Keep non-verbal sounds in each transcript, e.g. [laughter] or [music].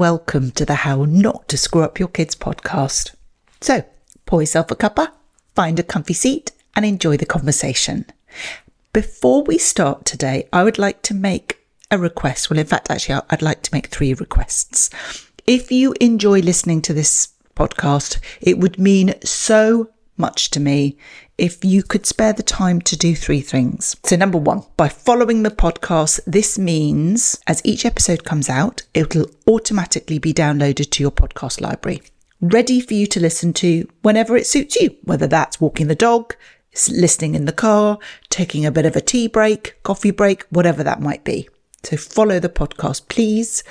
welcome to the How Not to Screw Up Your Kids podcast. So, pour yourself a cuppa, find a comfy seat, and enjoy the conversation. Before we start today, I would like to make a request. Well, in fact, actually, I'd like to make three requests. If you enjoy listening to this podcast, it would mean so much to me if you could spare the time to do three things. So, number one, by following the podcast, this means as each episode comes out, it'll automatically be downloaded to your podcast library, ready for you to listen to whenever it suits you, whether that's walking the dog, listening in the car, taking a bit of a tea break, coffee break, whatever that might be. So, follow the podcast, please,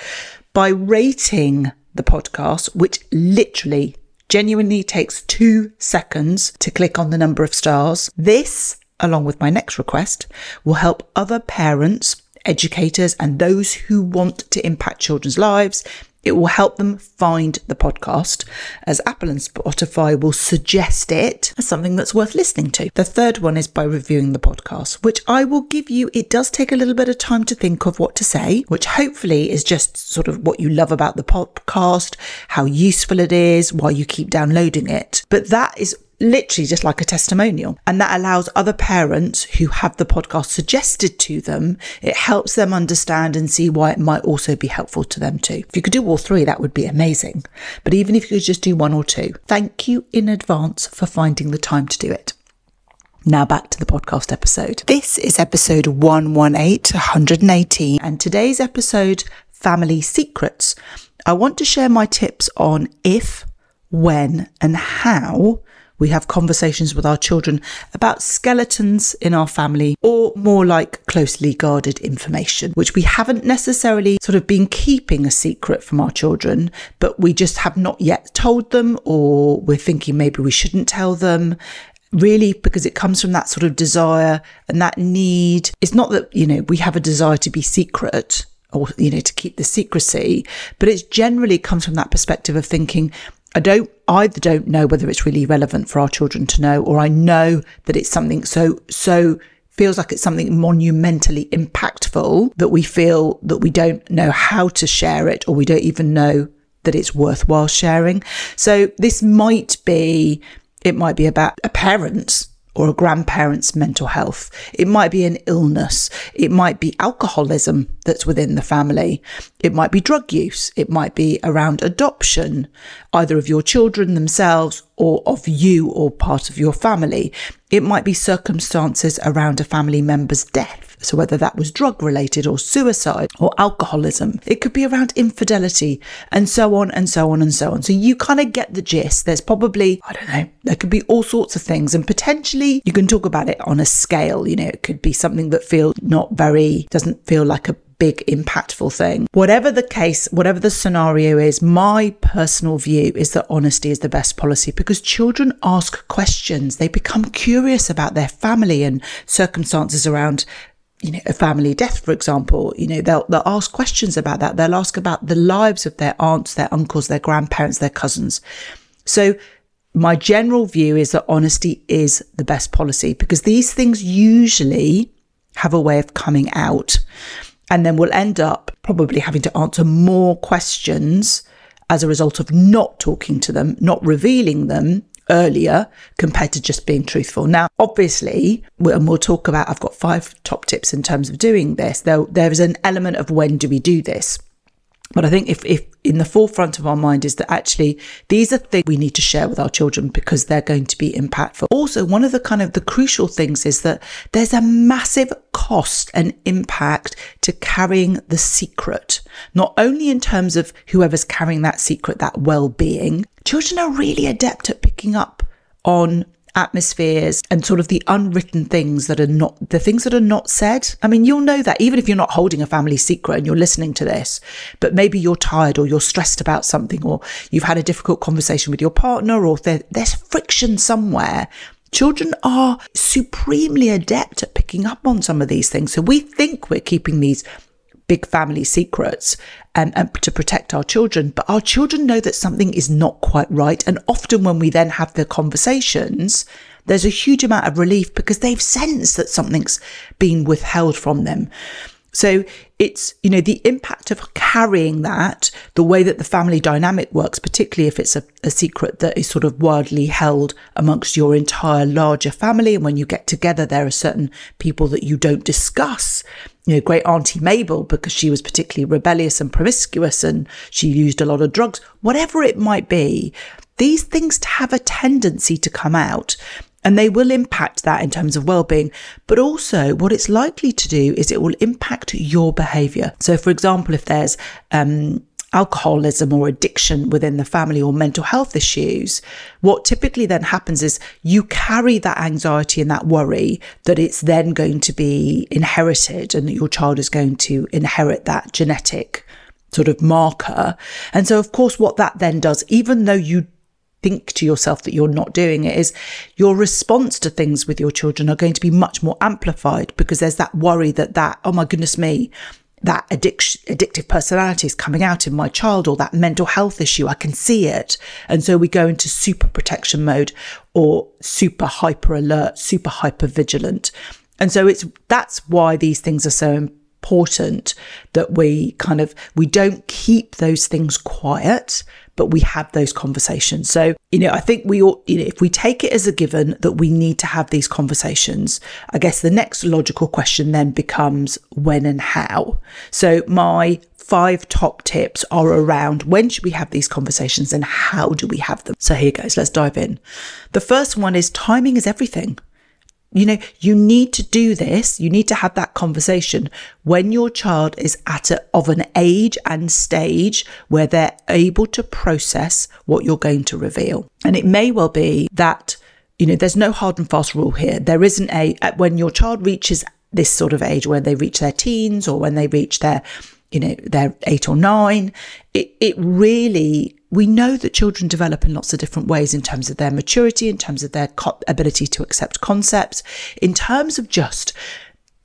by rating the podcast, which literally genuinely takes two seconds to click on the number of stars. This, along with my next request, will help other parents, educators, and those who want to impact children's lives it will help them find the podcast as Apple and Spotify will suggest it as something that's worth listening to. The third one is by reviewing the podcast, which I will give you. It does take a little bit of time to think of what to say, which hopefully is just sort of what you love about the podcast, how useful it is, why you keep downloading it. But that is literally just like a testimonial. And that allows other parents who have the podcast suggested to them, it helps them understand and see why it might also be helpful to them too. If you could do all three, that would be amazing. But even if you could just do one or two, thank you in advance for finding the time to do it. Now back to the podcast episode. This is episode 118, 118, and today's episode, Family Secrets. I want to share my tips on if, when, and how we have conversations with our children about skeletons in our family or more like closely guarded information, which we haven't necessarily sort of been keeping a secret from our children, but we just have not yet told them or we're thinking maybe we shouldn't tell them really because it comes from that sort of desire and that need. It's not that, you know, we have a desire to be secret or, you know, to keep the secrecy, but it generally comes from that perspective of thinking, I don't either don't know whether it's really relevant for our children to know, or I know that it's something so so feels like it's something monumentally impactful that we feel that we don't know how to share it or we don't even know that it's worthwhile sharing. So this might be it might be about a parent's or a grandparent's mental health. It might be an illness. It might be alcoholism that's within the family. It might be drug use. It might be around adoption, either of your children themselves or of you or part of your family. It might be circumstances around a family member's death. So, whether that was drug related or suicide or alcoholism, it could be around infidelity and so on and so on and so on. So, you kind of get the gist. There's probably, I don't know, there could be all sorts of things. And potentially you can talk about it on a scale. You know, it could be something that feels not very, doesn't feel like a big impactful thing. Whatever the case, whatever the scenario is, my personal view is that honesty is the best policy because children ask questions. They become curious about their family and circumstances around you know, a family death, for example, you know, they'll, they'll ask questions about that. They'll ask about the lives of their aunts, their uncles, their grandparents, their cousins. So my general view is that honesty is the best policy because these things usually have a way of coming out and then we'll end up probably having to answer more questions as a result of not talking to them, not revealing them earlier compared to just being truthful. Now, obviously, and we'll talk about, I've got five top tips in terms of doing this. There, there is an element of when do we do this? But I think if, if in the forefront of our mind is that actually these are things we need to share with our children because they're going to be impactful. Also, one of the kind of the crucial things is that there's a massive cost and impact to carrying the secret, not only in terms of whoever's carrying that secret, that well-being. Children are really adept at picking up on atmospheres and sort of the unwritten things that are not the things that are not said. I mean, you'll know that even if you're not holding a family secret and you're listening to this, but maybe you're tired or you're stressed about something or you've had a difficult conversation with your partner or there, there's friction somewhere. Children are supremely adept at picking up on some of these things. So we think we're keeping these big family secrets and, and, to protect our children. But our children know that something is not quite right. And often when we then have the conversations, there's a huge amount of relief because they've sensed that something's been withheld from them. So it's, you know, the impact of carrying that, the way that the family dynamic works, particularly if it's a, a, secret that is sort of widely held amongst your entire larger family. And when you get together, there are certain people that you don't discuss. You know, great Auntie Mabel, because she was particularly rebellious and promiscuous and she used a lot of drugs, whatever it might be. These things have a tendency to come out and they will impact that in terms of well-being but also what it's likely to do is it will impact your behavior so for example if there's um, alcoholism or addiction within the family or mental health issues, what typically then happens is you carry that anxiety and that worry that it's then going to be inherited and that your child is going to inherit that genetic sort of marker. And so, of course, what that then does, even though you think to yourself that you're not doing it is your response to things with your children are going to be much more amplified because there's that worry that that oh my goodness me that addiction, addictive personality is coming out in my child or that mental health issue. I can see it. And so we go into super protection mode or super hyper alert, super hyper vigilant. And so it's, that's why these things are so important that we kind of we don't keep those things quiet but we have those conversations. So you know i think we all you know if we take it as a given that we need to have these conversations i guess the next logical question then becomes when and how. So my five top tips are around when should we have these conversations and how do we have them? So here goes let's dive in. The first one is timing is everything you know, you need to do this. You need to have that conversation when your child is at a, of an age and stage where they're able to process what you're going to reveal. And it may well be that, you know, there's no hard and fast rule here. There isn't a, when your child reaches this sort of age, when they reach their teens or when they reach their, you know, they're eight or nine, it, it really we know that children develop in lots of different ways in terms of their maturity, in terms of their co- ability to accept concepts, in terms of just,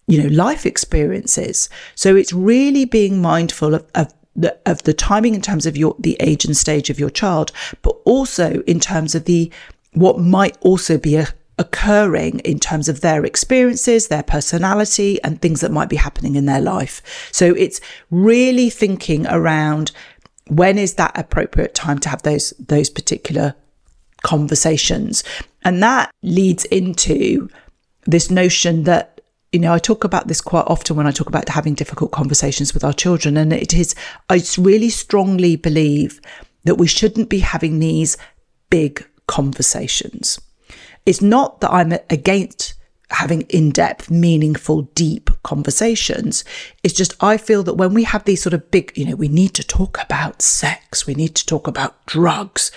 you know, life experiences. So it's really being mindful of, of the, of the timing in terms of your the age and stage of your child, but also in terms of the what might also be a, occurring in terms of their experiences, their personality, and things that might be happening in their life. So it's really thinking around when is that appropriate time to have those those particular conversations and that leads into this notion that you know i talk about this quite often when i talk about having difficult conversations with our children and it is i really strongly believe that we shouldn't be having these big conversations it's not that i'm against having in depth, meaningful, deep conversations. It's just, I feel that when we have these sort of big, you know, we need to talk about sex, we need to talk about drugs,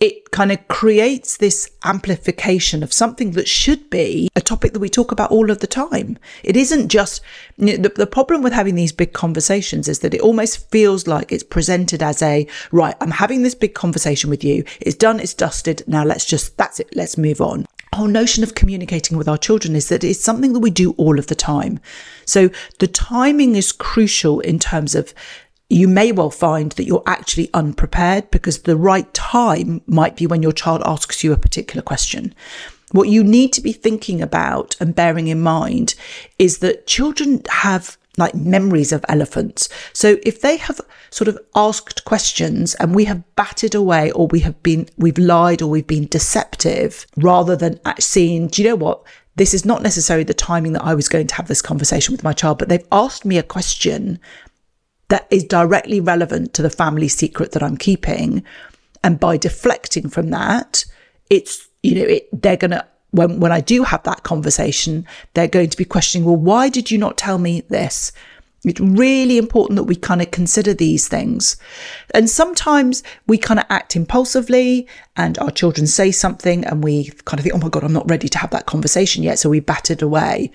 it kind of creates this amplification of something that should be a topic that we talk about all of the time. It isn't just you know, the, the problem with having these big conversations is that it almost feels like it's presented as a right, I'm having this big conversation with you. It's done, it's dusted. Now let's just, that's it, let's move on whole notion of communicating with our children is that it's something that we do all of the time. So the timing is crucial in terms of you may well find that you're actually unprepared because the right time might be when your child asks you a particular question. What you need to be thinking about and bearing in mind is that children have like memories of elephants. So if they have sort of asked questions and we have batted away or we have been, we've lied or we've been deceptive rather than seeing, do you know what? This is not necessarily the timing that I was going to have this conversation with my child, but they've asked me a question that is directly relevant to the family secret that I'm keeping. And by deflecting from that, it's, you know, it, they're going to when, when I do have that conversation, they're going to be questioning, well, why did you not tell me this? It's really important that we kind of consider these things. And sometimes we kind of act impulsively and our children say something and we kind of think, oh my God, I'm not ready to have that conversation yet. So we bat it away.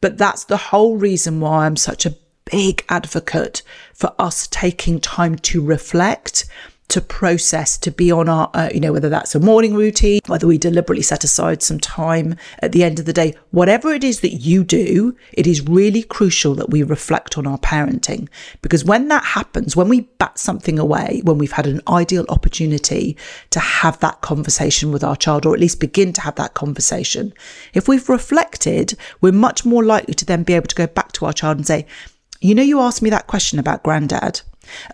But that's the whole reason why I'm such a big advocate for us taking time to reflect to process, to be on our, uh, you know, whether that's a morning routine, whether we deliberately set aside some time at the end of the day, whatever it is that you do, it is really crucial that we reflect on our parenting. Because when that happens, when we bat something away, when we've had an ideal opportunity to have that conversation with our child, or at least begin to have that conversation, if we've reflected, we're much more likely to then be able to go back to our child and say, you know, you asked me that question about granddad,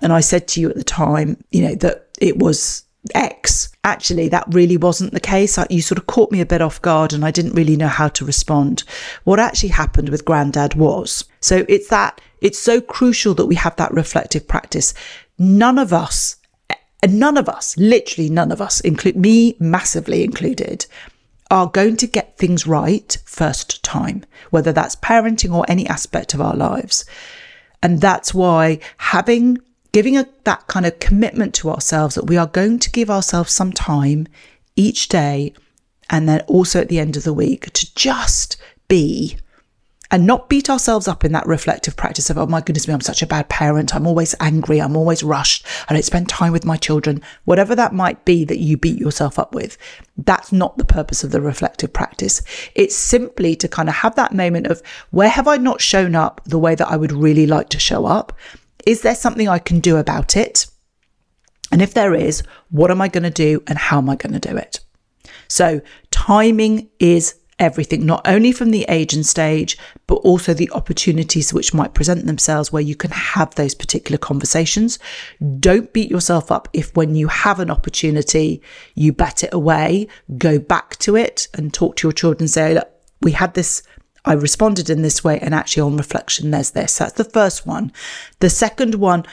and I said to you at the time, you know, that it was X. Actually, that really wasn't the case. You sort of caught me a bit off guard and I didn't really know how to respond. What actually happened with granddad was so it's that it's so crucial that we have that reflective practice. None of us, none of us, literally none of us, include me massively included, are going to get things right first time, whether that's parenting or any aspect of our lives. And that's why having giving a, that kind of commitment to ourselves that we are going to give ourselves some time each day and then also at the end of the week to just be and not beat ourselves up in that reflective practice of, oh my goodness me, I'm such a bad parent. I'm always angry. I'm always rushed. I don't spend time with my children. Whatever that might be that you beat yourself up with, that's not the purpose of the reflective practice. It's simply to kind of have that moment of where have I not shown up the way that I would really like to show up? Is there something I can do about it? And if there is, what am I going to do and how am I going to do it? So timing is everything, not only from the age and stage, but also the opportunities which might present themselves where you can have those particular conversations. Don't beat yourself up if when you have an opportunity, you bat it away, go back to it and talk to your children say, look, we had this I responded in this way. And actually, on reflection, there's this. That's the first one. The second one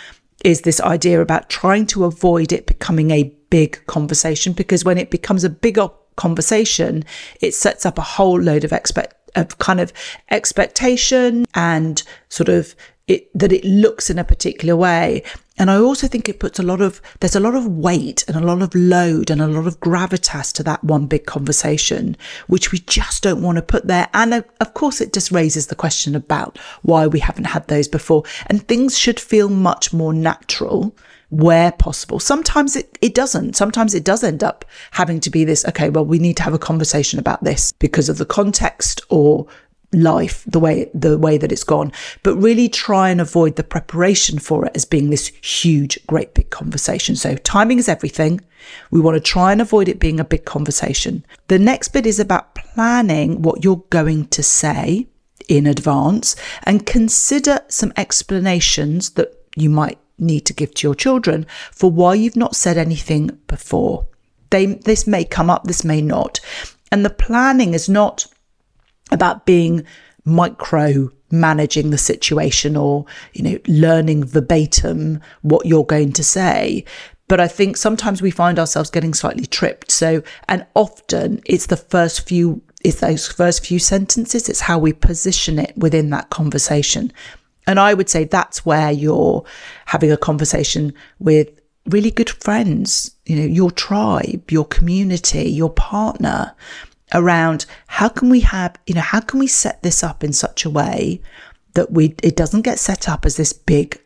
is this idea about trying to avoid it becoming a big conversation because when it becomes a bigger conversation, it sets up a whole load of expect of kind of expectation and sort of it that it looks in a particular way and I also think it puts a lot of, there's a lot of weight and a lot of load and a lot of gravitas to that one big conversation, which we just don't want to put there. And uh, of course, it just raises the question about why we haven't had those before. And things should feel much more natural where possible. Sometimes it, it doesn't. Sometimes it does end up having to be this, okay, well, we need to have a conversation about this because of the context or life the way the way that it's gone but really try and avoid the preparation for it as being this huge great big conversation so timing is everything we want to try and avoid it being a big conversation the next bit is about planning what you're going to say in advance and consider some explanations that you might need to give to your children for why you've not said anything before they this may come up this may not and the planning is not about being micro managing the situation or, you know, learning verbatim what you're going to say. But I think sometimes we find ourselves getting slightly tripped. So, and often it's the first few, it's those first few sentences. It's how we position it within that conversation. And I would say that's where you're having a conversation with really good friends, you know, your tribe, your community, your partner, around how can we have, you know, how can we set this up in such a way that we it doesn't get set up as this big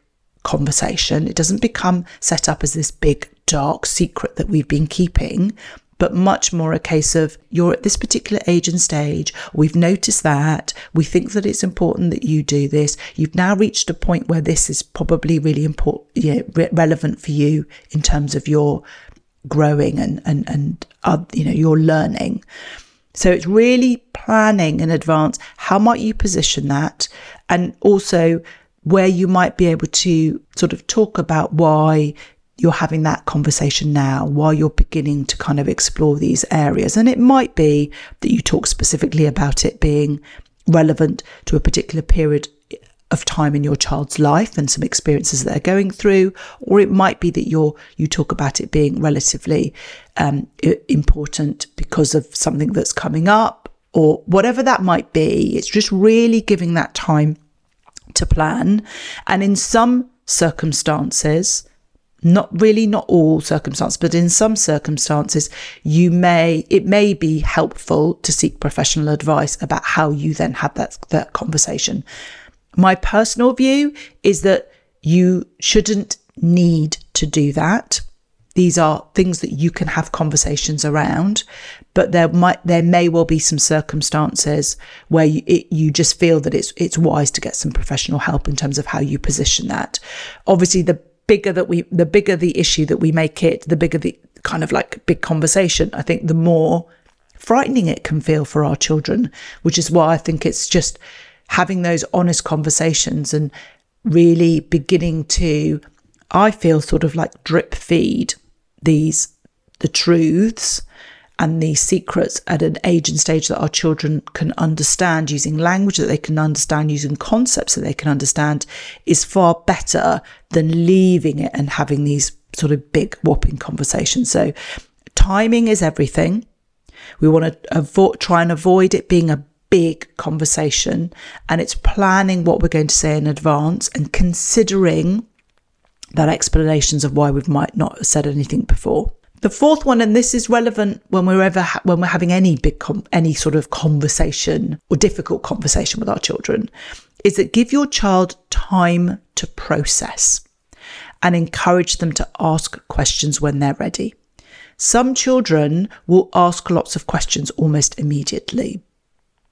conversation. It doesn't become set up as this big dark secret that we've been keeping, but much more a case of you're at this particular age and stage. We've noticed that. We think that it's important that you do this. You've now reached a point where this is probably really important, you know, re- relevant for you in terms of your growing and, and, and, uh, you know, your learning. So it's really planning in advance how might you position that and also where you might be able to sort of talk about why you're having that conversation now while you're beginning to kind of explore these areas. And it might be that you talk specifically about it being relevant to a particular period of time in your child's life and some experiences that they're going through, or it might be that you're you talk about it being relatively um, important because of something that's coming up, or whatever that might be. It's just really giving that time to plan, and in some circumstances. Not really, not all circumstances, but in some circumstances, you may, it may be helpful to seek professional advice about how you then have that, that conversation my personal view is that you shouldn't need to do that. These are things that you can have conversations around, but there might there may well be some circumstances where you, it, you just feel that it's it's wise to get some professional help in terms of how you position that. Obviously, the bigger that we the bigger the issue that we make it, the bigger the kind of like big conversation. I think the more frightening it can feel for our children, which is why I think it's just having those honest conversations and really beginning to, I feel, sort of like drip feed these, the truths and these secrets at an age and stage that our children can understand using language that they can understand, using concepts that they can understand, is far better than leaving it and having these sort of big whopping conversations. So timing is everything. We want to avoid, try and avoid it being a big conversation and it's planning what we're going to say in advance and considering that explanations of why we might not have said anything before. The fourth one, and this is relevant when we're ever ha- when we're having any big com- any sort of conversation or difficult conversation with our children, is that give your child time to process and encourage them to ask questions when they're ready. Some children will ask lots of questions almost immediately,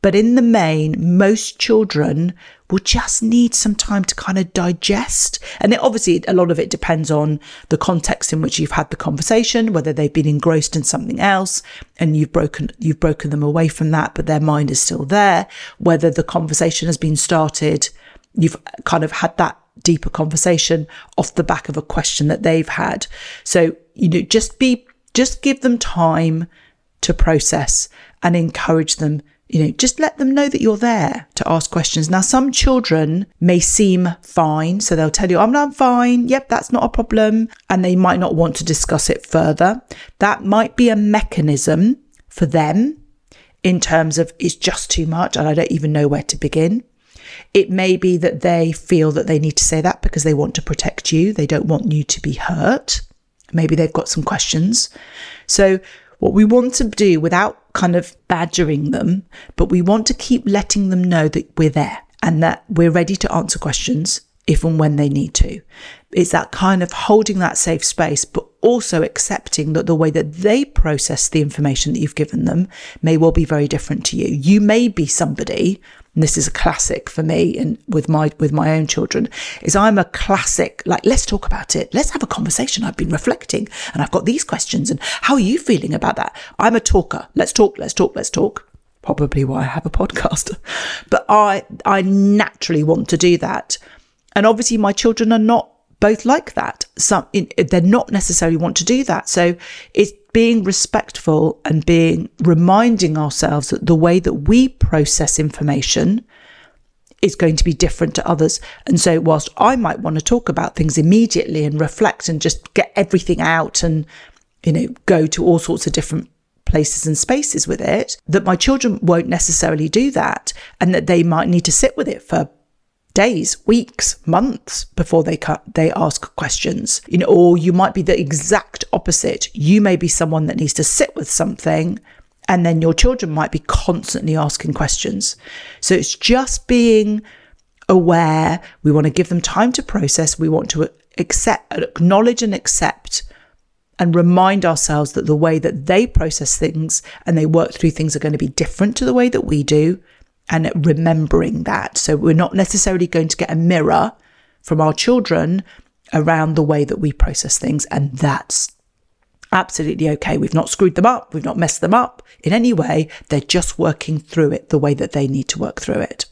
but in the main, most children will just need some time to kind of digest. And it, obviously, a lot of it depends on the context in which you've had the conversation, whether they've been engrossed in something else and you've broken, you've broken them away from that, but their mind is still there, whether the conversation has been started, you've kind of had that deeper conversation off the back of a question that they've had. So, you know, just be, just give them time to process and encourage them you know, just let them know that you're there to ask questions. Now, some children may seem fine. So they'll tell you, I'm not fine. Yep, that's not a problem. And they might not want to discuss it further. That might be a mechanism for them in terms of it's just too much and I don't even know where to begin. It may be that they feel that they need to say that because they want to protect you. They don't want you to be hurt. Maybe they've got some questions. So what we want to do without kind of badgering them, but we want to keep letting them know that we're there and that we're ready to answer questions if and when they need to. It's that kind of holding that safe space, but also accepting that the way that they process the information that you've given them may well be very different to you. You may be somebody and this is a classic for me and with my with my own children is I'm a classic like let's talk about it. Let's have a conversation. I've been reflecting and I've got these questions and how are you feeling about that? I'm a talker. Let's talk let's talk let's talk. Probably why I have a podcast. [laughs] But I I naturally want to do that. And obviously my children are not both like that some they're not necessarily want to do that so it's being respectful and being reminding ourselves that the way that we process information is going to be different to others. And so, whilst I might want to talk about things immediately and reflect and just get everything out and, you know, go to all sorts of different places and spaces with it, that my children won't necessarily do that and that they might need to sit with it for days, weeks, months before they cut, they ask questions. You know, or you might be the exact opposite. You may be someone that needs to sit with something and then your children might be constantly asking questions. So it's just being aware. We want to give them time to process. We want to accept, acknowledge and accept and remind ourselves that the way that they process things and they work through things are going to be different to the way that we do and remembering that. So we're not necessarily going to get a mirror from our children around the way that we process things. And that's absolutely okay. We've not screwed them up. We've not messed them up in any way. They're just working through it the way that they need to work through it.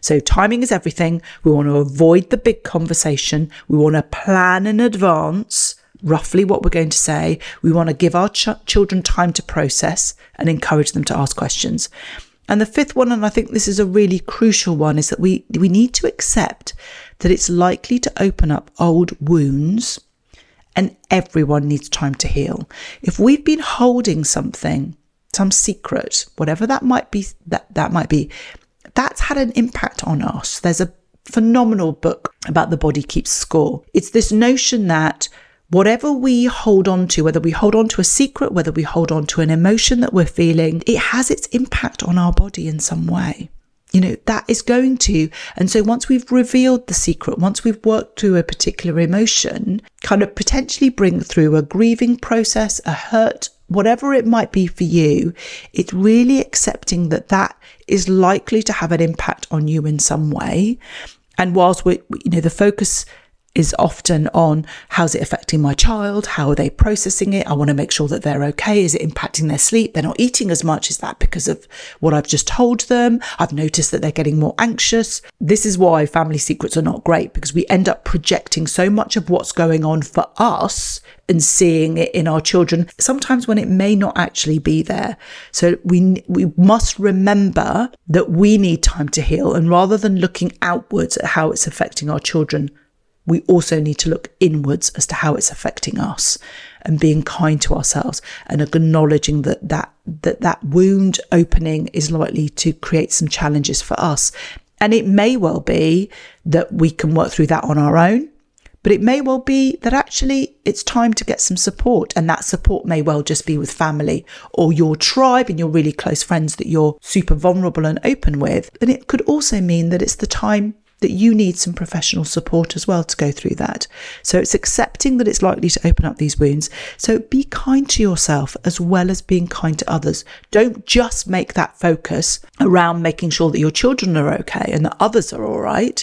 So timing is everything. We want to avoid the big conversation. We want to plan in advance roughly what we're going to say. We want to give our ch- children time to process and encourage them to ask questions. And the fifth one, and I think this is a really crucial one, is that we, we need to accept that it's likely to open up old wounds and everyone needs time to heal. If we've been holding something, some secret, whatever that might be, that, that might be, that's had an impact on us. There's a phenomenal book about the body keeps score. It's this notion that whatever we hold on to, whether we hold on to a secret, whether we hold on to an emotion that we're feeling, it has its impact on our body in some way. You know, that is going to. And so once we've revealed the secret, once we've worked through a particular emotion, kind of potentially bring through a grieving process, a hurt, whatever it might be for you, it's really accepting that that is likely to have an impact on you in some way. And whilst we, you know, the focus is often on how's it affecting my child? How are they processing it? I want to make sure that they're okay. Is it impacting their sleep? They're not eating as much. Is that because of what I've just told them? I've noticed that they're getting more anxious. This is why family secrets are not great because we end up projecting so much of what's going on for us and seeing it in our children sometimes when it may not actually be there so we we must remember that we need time to heal and rather than looking outwards at how it's affecting our children we also need to look inwards as to how it's affecting us and being kind to ourselves and acknowledging that that that, that wound opening is likely to create some challenges for us. And it may well be that we can work through that on our own, but it may well be that actually it's time to get some support. And that support may well just be with family or your tribe and your really close friends that you're super vulnerable and open with. And it could also mean that it's the time that you need some professional support as well to go through that. So it's accepting that it's likely to open up these wounds. So be kind to yourself as well as being kind to others. Don't just make that focus around making sure that your children are okay and that others are all right,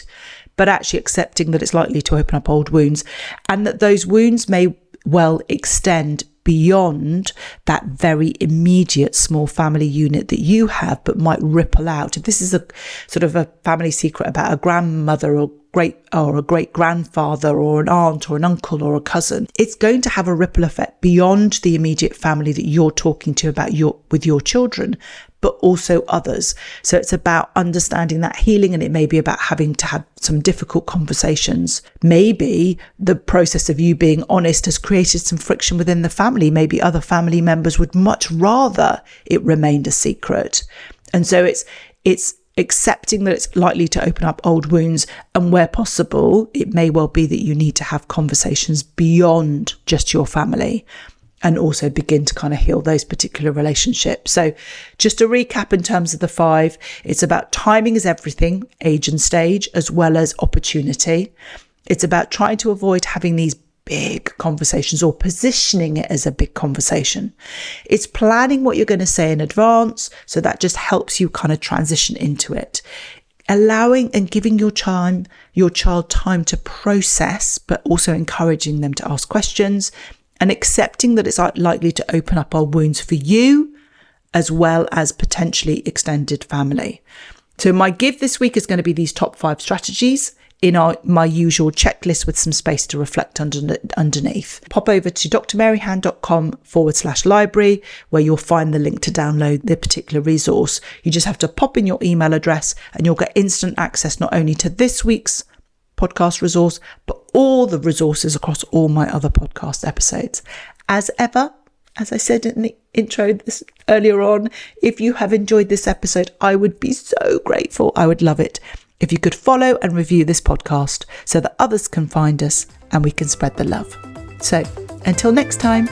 but actually accepting that it's likely to open up old wounds and that those wounds may well extend beyond that very immediate small family unit that you have, but might ripple out. If this is a sort of a family secret about a grandmother or great or a great grandfather or an aunt or an uncle or a cousin it's going to have a ripple effect beyond the immediate family that you're talking to about your with your children but also others. So it's about understanding that healing and it may be about having to have some difficult conversations. Maybe the process of you being honest has created some friction within the family. Maybe other family members would much rather it remained a secret. And so it's, it's accepting that it's likely to open up old wounds and where possible it may well be that you need to have conversations beyond just your family and also begin to kind of heal those particular relationships. So, just to recap in terms of the five, it's about timing is everything, age and stage, as well as opportunity. It's about trying to avoid having these big conversations or positioning it as a big conversation. It's planning what you're going to say in advance. So that just helps you kind of transition into it. Allowing and giving your time, your child time to process, but also encouraging them to ask questions and accepting that it's likely to open up our wounds for you as well as potentially extended family. So my give this week is going to be these top five strategies in our my usual checklist with some space to reflect under, underneath. Pop over to drmaryhan.com forward slash library where you'll find the link to download the particular resource. You just have to pop in your email address and you'll get instant access not only to this week's podcast resource, but all the resources across all my other podcast episodes. As ever, as I said in the intro this earlier on, if you have enjoyed this episode, I would be so grateful. I would love it if you could follow and review this podcast so that others can find us and we can spread the love. So until next time,